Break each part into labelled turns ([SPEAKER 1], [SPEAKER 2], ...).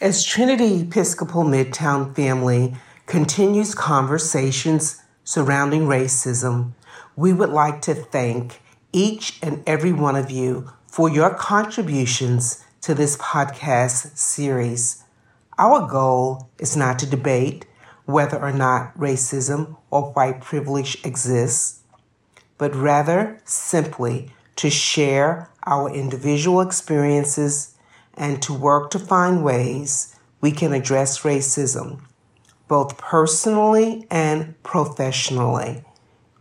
[SPEAKER 1] As Trinity Episcopal Midtown family continues conversations surrounding racism, we would like to thank each and every one of you for your contributions to this podcast series. Our goal is not to debate whether or not racism or white privilege exists, but rather simply to share our individual experiences and to work to find ways we can address racism, both personally and professionally.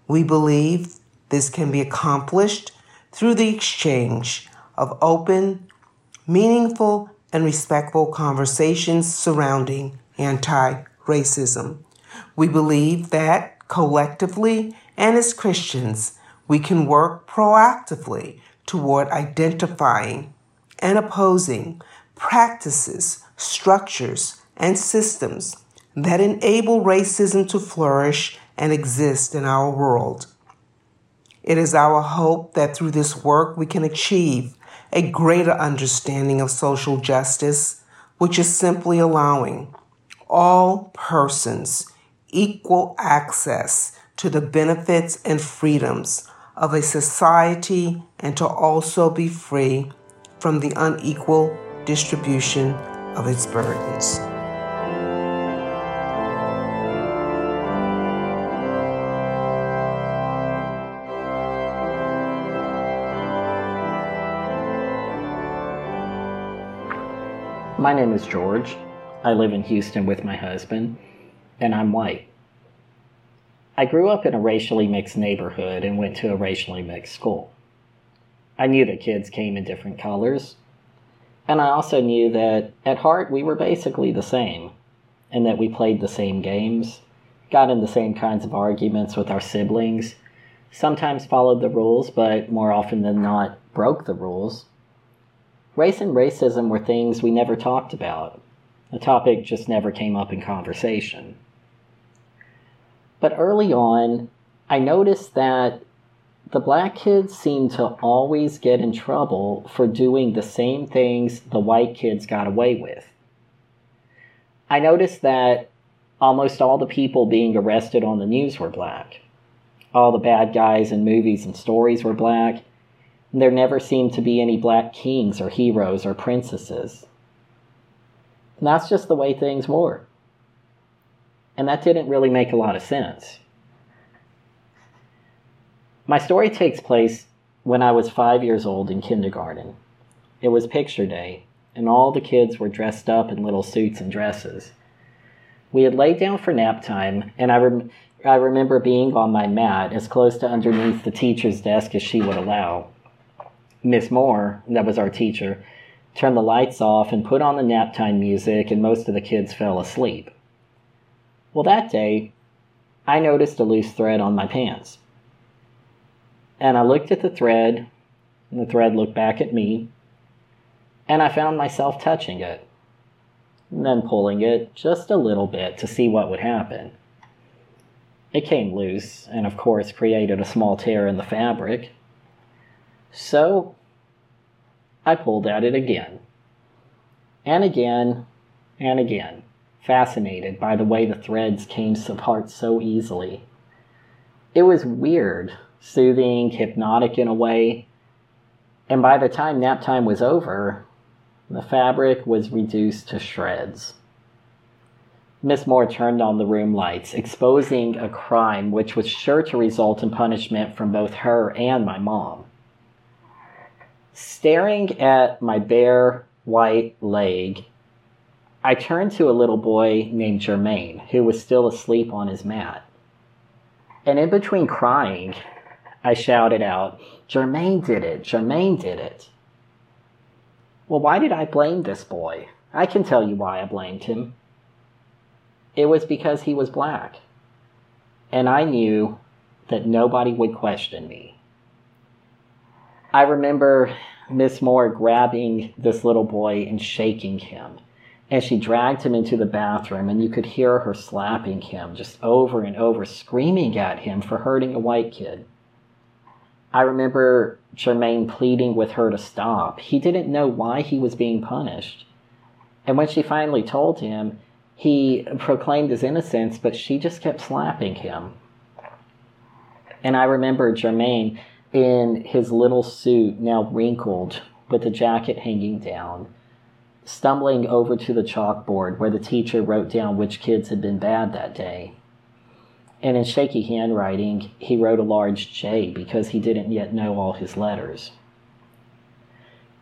[SPEAKER 1] We believe this can be accomplished through the exchange of open, meaningful, and respectful conversations surrounding anti racism. We believe that collectively and as Christians, we can work proactively toward identifying and opposing practices, structures, and systems that enable racism to flourish and exist in our world. It is our hope that through this work we can achieve a greater understanding of social justice, which is simply allowing all persons equal access to the benefits and freedoms of a society and to also be free from the unequal distribution of its burdens.
[SPEAKER 2] My name is George. I live in Houston with my husband, and I'm white. I grew up in a racially mixed neighborhood and went to a racially mixed school. I knew that kids came in different colors, and I also knew that at heart we were basically the same, and that we played the same games, got in the same kinds of arguments with our siblings, sometimes followed the rules, but more often than not broke the rules. Race and racism were things we never talked about. The topic just never came up in conversation. But early on, I noticed that the black kids seemed to always get in trouble for doing the same things the white kids got away with. I noticed that almost all the people being arrested on the news were black. All the bad guys in movies and stories were black, there never seemed to be any black kings or heroes or princesses. And that's just the way things were. And that didn't really make a lot of sense. My story takes place when I was five years old in kindergarten. It was picture day, and all the kids were dressed up in little suits and dresses. We had laid down for nap time, and I, rem- I remember being on my mat as close to underneath the teacher's desk as she would allow. Miss Moore, that was our teacher, turned the lights off and put on the nap time music, and most of the kids fell asleep. Well, that day, I noticed a loose thread on my pants. And I looked at the thread, and the thread looked back at me, and I found myself touching it, and then pulling it just a little bit to see what would happen. It came loose, and of course created a small tear in the fabric. So I pulled at it again. And again, and again, fascinated by the way the threads came apart so easily. It was weird, soothing, hypnotic in a way. And by the time nap time was over, the fabric was reduced to shreds. Miss Moore turned on the room lights, exposing a crime which was sure to result in punishment from both her and my mom. Staring at my bare white leg, I turned to a little boy named Jermaine, who was still asleep on his mat. And in between crying, I shouted out, Jermaine did it! Jermaine did it! Well, why did I blame this boy? I can tell you why I blamed him. It was because he was black. And I knew that nobody would question me. I remember Miss Moore grabbing this little boy and shaking him. And she dragged him into the bathroom, and you could hear her slapping him just over and over, screaming at him for hurting a white kid. I remember Jermaine pleading with her to stop. He didn't know why he was being punished. And when she finally told him, he proclaimed his innocence, but she just kept slapping him. And I remember Jermaine in his little suit, now wrinkled, with the jacket hanging down, stumbling over to the chalkboard where the teacher wrote down which kids had been bad that day. And in shaky handwriting, he wrote a large J because he didn't yet know all his letters.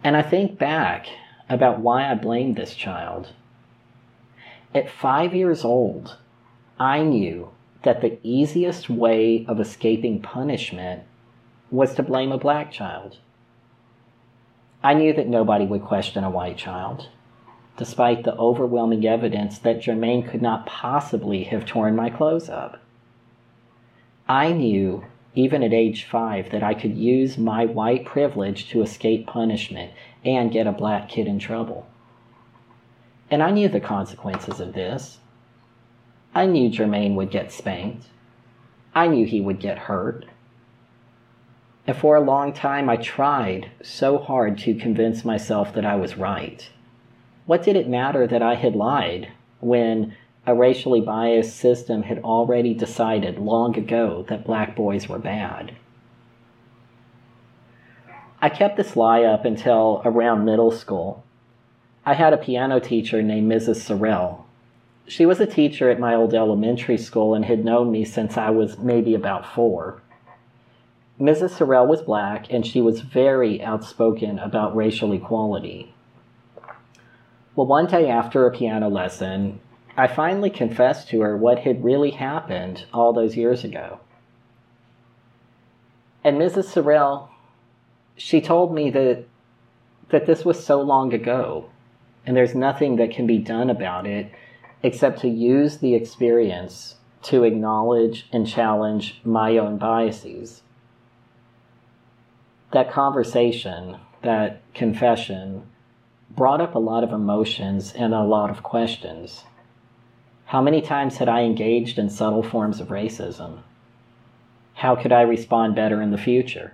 [SPEAKER 2] And I think back about why I blamed this child. At five years old, I knew that the easiest way of escaping punishment was to blame a black child. I knew that nobody would question a white child, despite the overwhelming evidence that Jermaine could not possibly have torn my clothes up. I knew, even at age five, that I could use my white privilege to escape punishment and get a black kid in trouble. And I knew the consequences of this. I knew Jermaine would get spanked. I knew he would get hurt. And for a long time, I tried so hard to convince myself that I was right. What did it matter that I had lied when a racially biased system had already decided long ago that black boys were bad? I kept this lie up until around middle school. I had a piano teacher named Mrs. Sorrell. She was a teacher at my old elementary school and had known me since I was maybe about four. Mrs. Sorrell was black, and she was very outspoken about racial equality. Well, one day after a piano lesson, I finally confessed to her what had really happened all those years ago. And Mrs. Sorrell, she told me that, that this was so long ago, and there's nothing that can be done about it except to use the experience to acknowledge and challenge my own biases that conversation, that confession, brought up a lot of emotions and a lot of questions. How many times had I engaged in subtle forms of racism? How could I respond better in the future?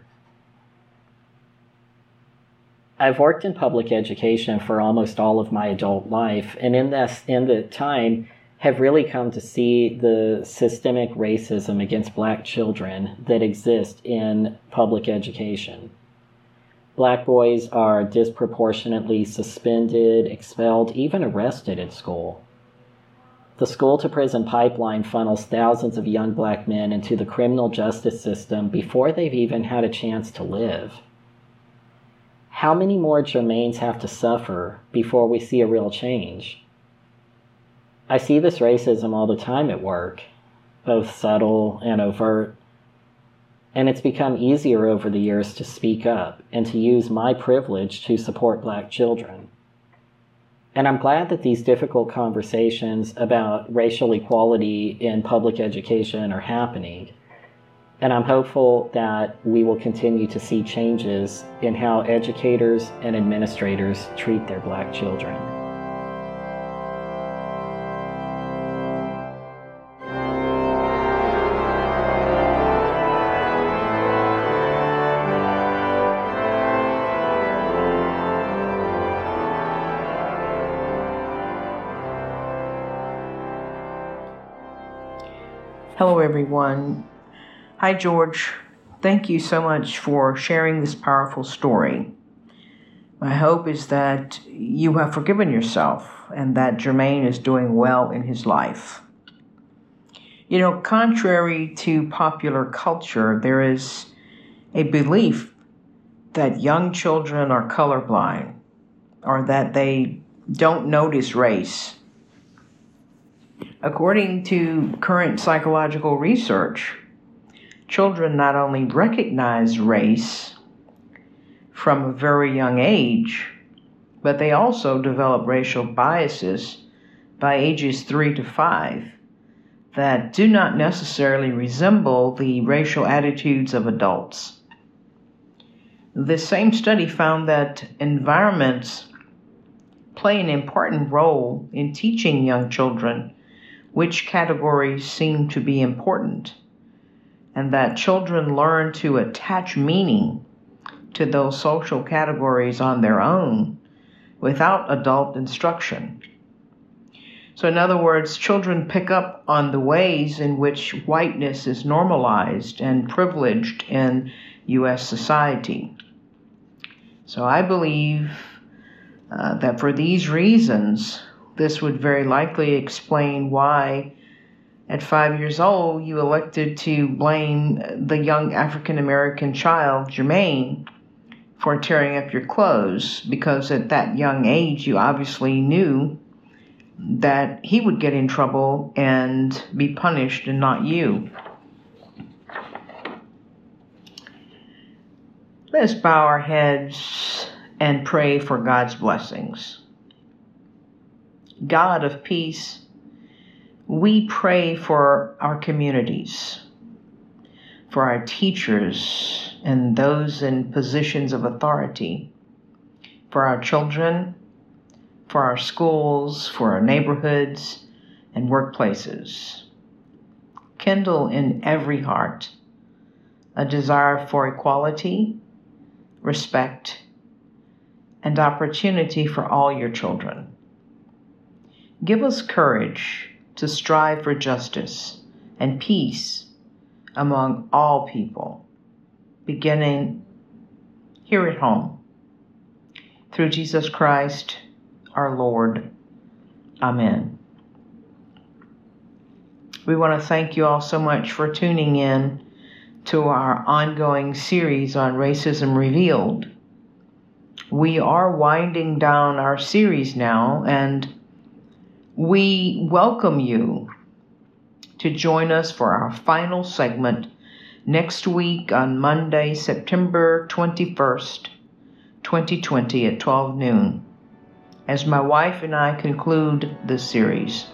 [SPEAKER 2] I've worked in public education for almost all of my adult life, and in this in the time have really come to see the systemic racism against black children that exist in public education. Black boys are disproportionately suspended, expelled, even arrested at school. The school to prison pipeline funnels thousands of young black men into the criminal justice system before they've even had a chance to live. How many more Jermaines have to suffer before we see a real change? I see this racism all the time at work, both subtle and overt. And it's become easier over the years to speak up and to use my privilege to support black children. And I'm glad that these difficult conversations about racial equality in public education are happening. And I'm hopeful that we will continue to see changes in how educators and administrators treat their black children.
[SPEAKER 3] Hello, everyone. Hi, George. Thank you so much for sharing this powerful story. My hope is that you have forgiven yourself and that Jermaine is doing well in his life. You know, contrary to popular culture, there is a belief that young children are colorblind or that they don't notice race According to current psychological research, children not only recognize race from a very young age, but they also develop racial biases by ages three to five that do not necessarily resemble the racial attitudes of adults. This same study found that environments play an important role in teaching young children which categories seem to be important, and that children learn to attach meaning to those social categories on their own without adult instruction. So, in other words, children pick up on the ways in which whiteness is normalized and privileged in U.S. society. So, I believe uh, that for these reasons, this would very likely explain why, at five years old, you elected to blame the young African American child, Jermaine, for tearing up your clothes, because at that young age, you obviously knew that he would get in trouble and be punished and not you. Let's bow our heads and pray for God's blessings. God of peace, we pray for our communities, for our teachers and those in positions of authority, for our children for our schools, for our neighborhoods and workplaces. Kindle in every heart a desire for equality, respect, and opportunity for all your children. Give us courage to strive for justice and peace among all people, beginning here at home. Through Jesus Christ, our Lord. Amen. We want to thank you all so much for tuning in to our ongoing series on Racism Revealed. We are winding down our series now, and we welcome you to join us for our final segment next week on Monday, September 21st, 2020 at 12 noon as my wife and I conclude this series.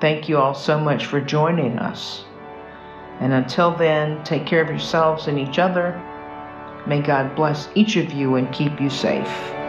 [SPEAKER 3] Thank you all so much for joining us. And until then, take care of yourselves and each other. May God bless each of you and keep you safe.